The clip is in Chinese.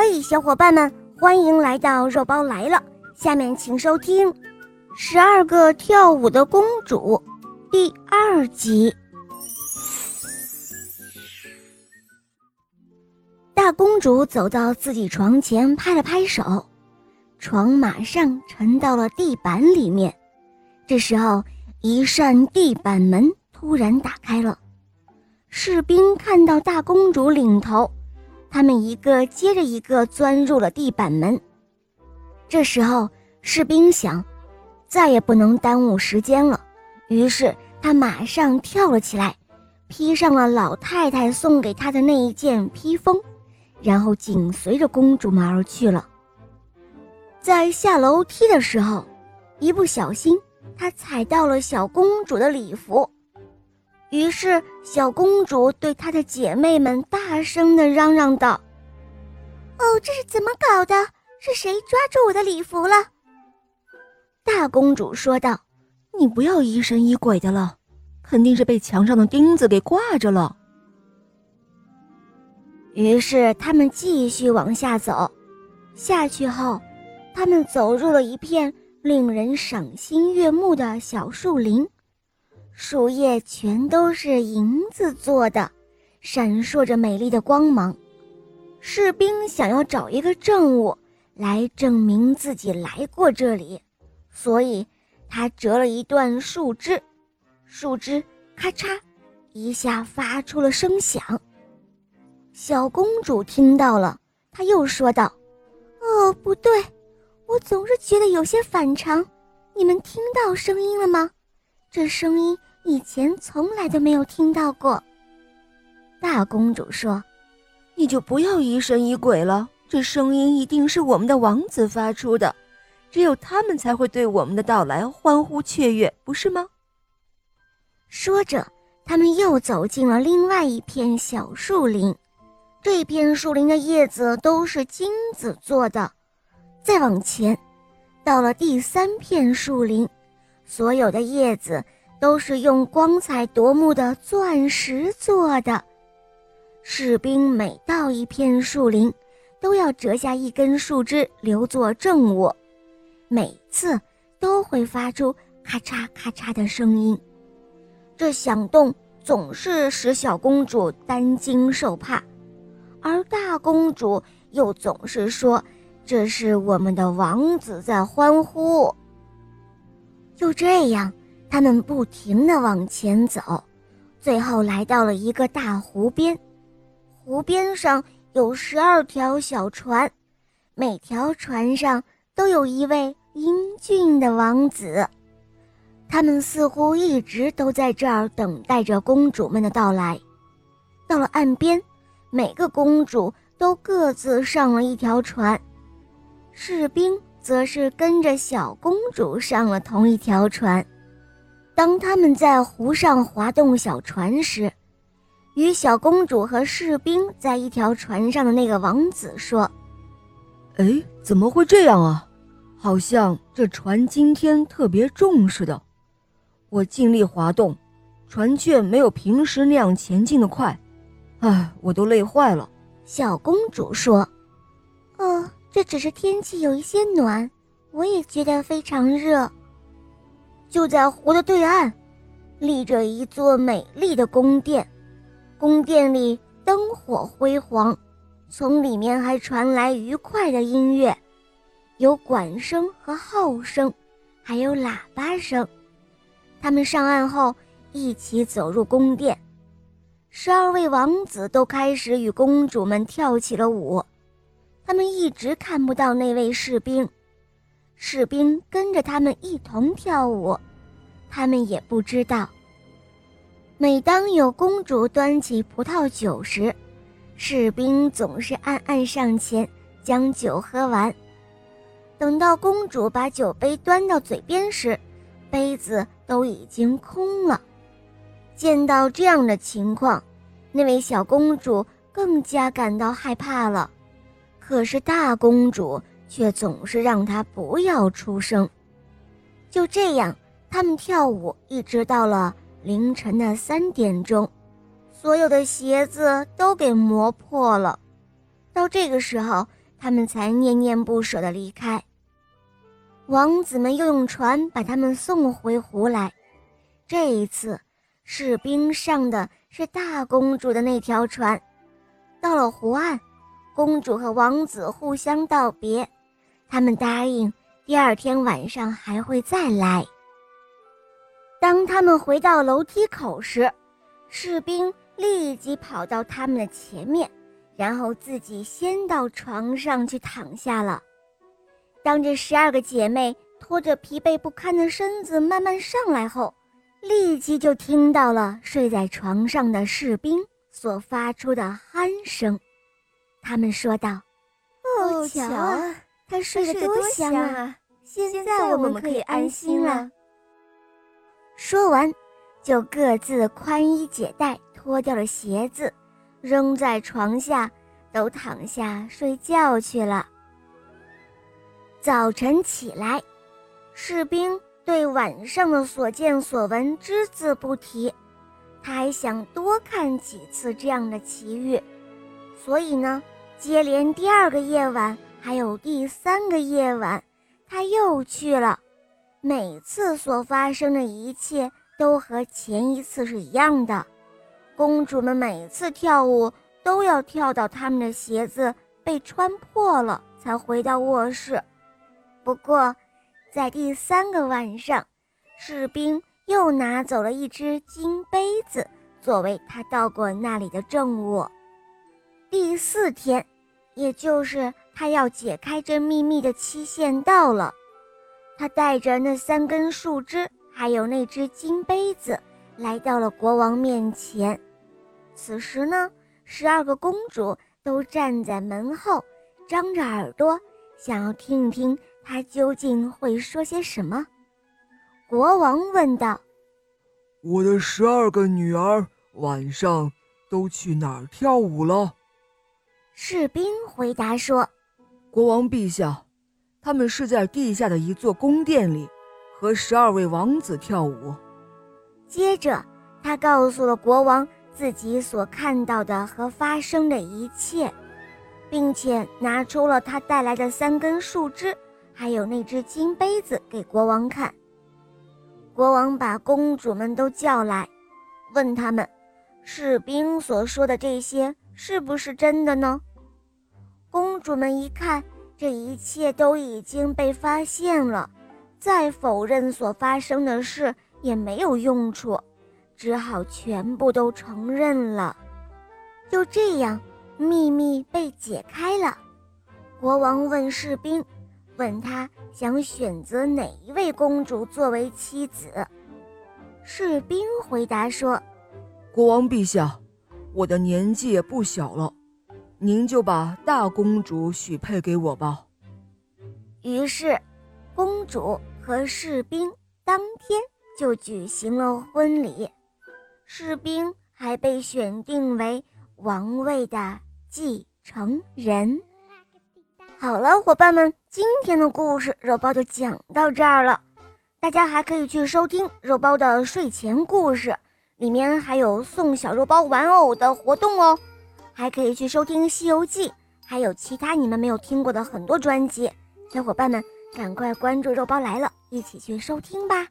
嘿，小伙伴们，欢迎来到肉包来了。下面请收听《十二个跳舞的公主》第二集。大公主走到自己床前，拍了拍手，床马上沉到了地板里面。这时候，一扇地板门突然打开了，士兵看到大公主领头。他们一个接着一个钻入了地板门。这时候，士兵想，再也不能耽误时间了，于是他马上跳了起来，披上了老太太送给他的那一件披风，然后紧随着公主们而去了。在下楼梯的时候，一不小心，他踩到了小公主的礼服。于是，小公主对她的姐妹们大声的嚷嚷道：“哦，这是怎么搞的？是谁抓住我的礼服了？”大公主说道：“你不要疑神疑鬼的了，肯定是被墙上的钉子给挂着了。”于是他们继续往下走。下去后，他们走入了一片令人赏心悦目的小树林。树叶全都是银子做的，闪烁着美丽的光芒。士兵想要找一个证物来证明自己来过这里，所以他折了一段树枝，树枝咔嚓一下发出了声响。小公主听到了，她又说道：“哦，不对，我总是觉得有些反常。你们听到声音了吗？这声音……”以前从来都没有听到过。大公主说：“你就不要疑神疑鬼了，这声音一定是我们的王子发出的，只有他们才会对我们的到来欢呼雀跃，不是吗？”说着，他们又走进了另外一片小树林，这片树林的叶子都是金子做的。再往前，到了第三片树林，所有的叶子。都是用光彩夺目的钻石做的。士兵每到一片树林，都要折下一根树枝留作证物，每次都会发出咔嚓咔嚓的声音。这响动总是使小公主担惊受怕，而大公主又总是说：“这是我们的王子在欢呼。”就这样。他们不停地往前走，最后来到了一个大湖边。湖边上有十二条小船，每条船上都有一位英俊的王子。他们似乎一直都在这儿等待着公主们的到来。到了岸边，每个公主都各自上了一条船，士兵则是跟着小公主上了同一条船。当他们在湖上划动小船时，与小公主和士兵在一条船上的那个王子说：“哎，怎么会这样啊？好像这船今天特别重似的。我尽力划动，船却没有平时那样前进的快。哎，我都累坏了。”小公主说：“哦，这只是天气有一些暖，我也觉得非常热。”就在湖的对岸，立着一座美丽的宫殿，宫殿里灯火辉煌，从里面还传来愉快的音乐，有管声和号声，还有喇叭声。他们上岸后，一起走入宫殿，十二位王子都开始与公主们跳起了舞，他们一直看不到那位士兵。士兵跟着他们一同跳舞，他们也不知道。每当有公主端起葡萄酒时，士兵总是暗暗上前将酒喝完。等到公主把酒杯端到嘴边时，杯子都已经空了。见到这样的情况，那位小公主更加感到害怕了。可是大公主。却总是让他不要出声。就这样，他们跳舞一直到了凌晨的三点钟，所有的鞋子都给磨破了。到这个时候，他们才念念不舍地离开。王子们又用船把他们送回湖来。这一次，士兵上的是大公主的那条船。到了湖岸，公主和王子互相道别，他们答应第二天晚上还会再来。当他们回到楼梯口时，士兵立即跑到他们的前面，然后自己先到床上去躺下了。当这十二个姐妹拖着疲惫不堪的身子慢慢上来后，立即就听到了睡在床上的士兵所发出的鼾声。他们说道：“哦，瞧啊，他睡得多香啊！现在我们可以安心了。”说完，就各自宽衣解带，脱掉了鞋子，扔在床下，都躺下睡觉去了。早晨起来，士兵对晚上的所见所闻只字不提，他还想多看几次这样的奇遇，所以呢，接连第二个夜晚还有第三个夜晚，他又去了。每次所发生的一切都和前一次是一样的，公主们每次跳舞都要跳到她们的鞋子被穿破了才回到卧室。不过，在第三个晚上，士兵又拿走了一只金杯子作为他到过那里的证物。第四天，也就是他要解开这秘密的期限到了。他带着那三根树枝，还有那只金杯子，来到了国王面前。此时呢，十二个公主都站在门后，张着耳朵，想要听一听他究竟会说些什么。国王问道：“我的十二个女儿晚上都去哪儿跳舞了？”士兵回答说：“国王陛下。”他们是在地下的一座宫殿里，和十二位王子跳舞。接着，他告诉了国王自己所看到的和发生的一切，并且拿出了他带来的三根树枝，还有那只金杯子给国王看。国王把公主们都叫来，问他们：士兵所说的这些是不是真的呢？公主们一看。这一切都已经被发现了，再否认所发生的事也没有用处，只好全部都承认了。就这样，秘密被解开了。国王问士兵：“问他想选择哪一位公主作为妻子？”士兵回答说：“国王陛下，我的年纪也不小了。”您就把大公主许配给我吧。于是，公主和士兵当天就举行了婚礼，士兵还被选定为王位的继承人。好了，伙伴们，今天的故事肉包就讲到这儿了。大家还可以去收听肉包的睡前故事，里面还有送小肉包玩偶的活动哦。还可以去收听《西游记》，还有其他你们没有听过的很多专辑，小伙伴们赶快关注“肉包来了”，一起去收听吧。